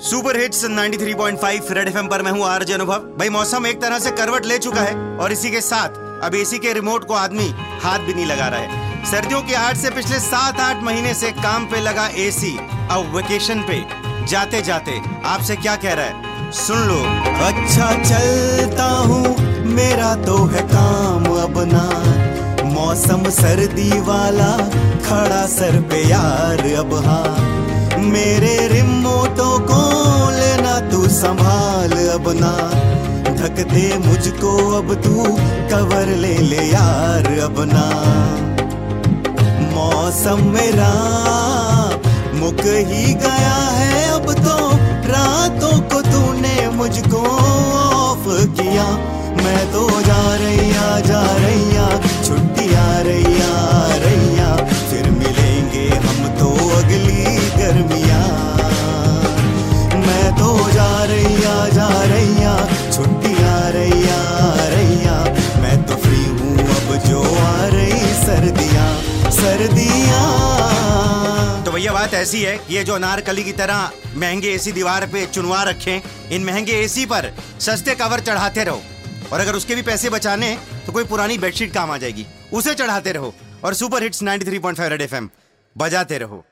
Super hits 93.5 red FM पर मैं हूँ आरजे अनुभव। भाई, मौसम एक तरह से करवट ले चुका है और इसी के साथ अब एसी के रिमोट को आदमी हाथ भी नहीं लगा रहा है। सर्दियों की आठ से पिछले सात आठ महीने से काम पे लगा एसी। अब वेकेशन पे जाते जाते आपसे क्या कह रहा है? सुन लो। अच्छा चलता हूँ, मेरा तो है काम अपना। मौसम सर्दी वाला, खड़ा सर पे यार अब हाँ। मेरे तू संभाल अब ना ढक दे मुझको, अब तू कवर ले ले यार अब ना। मौसम मेरा मुक ही गया है, अब तो रातों को तूने मुझको ऑफ़ किया। मैं तो सर्दियाँ सर्दियाँ। तो भैया, बात ऐसी है, ये जो अनारकली की तरह महँगे एसी दीवार पे चुनवा रखे, इन महँगे एसी पर सस्ते कवर चढ़ाते रहो। और अगर उसके भी पैसे बचाने तो कोई पुरानी बेडशीट काम आ जाएगी। उसे चढ़ाते रहो और सुपर हिट्स 93.5 रेड एफएम बजाते रहो।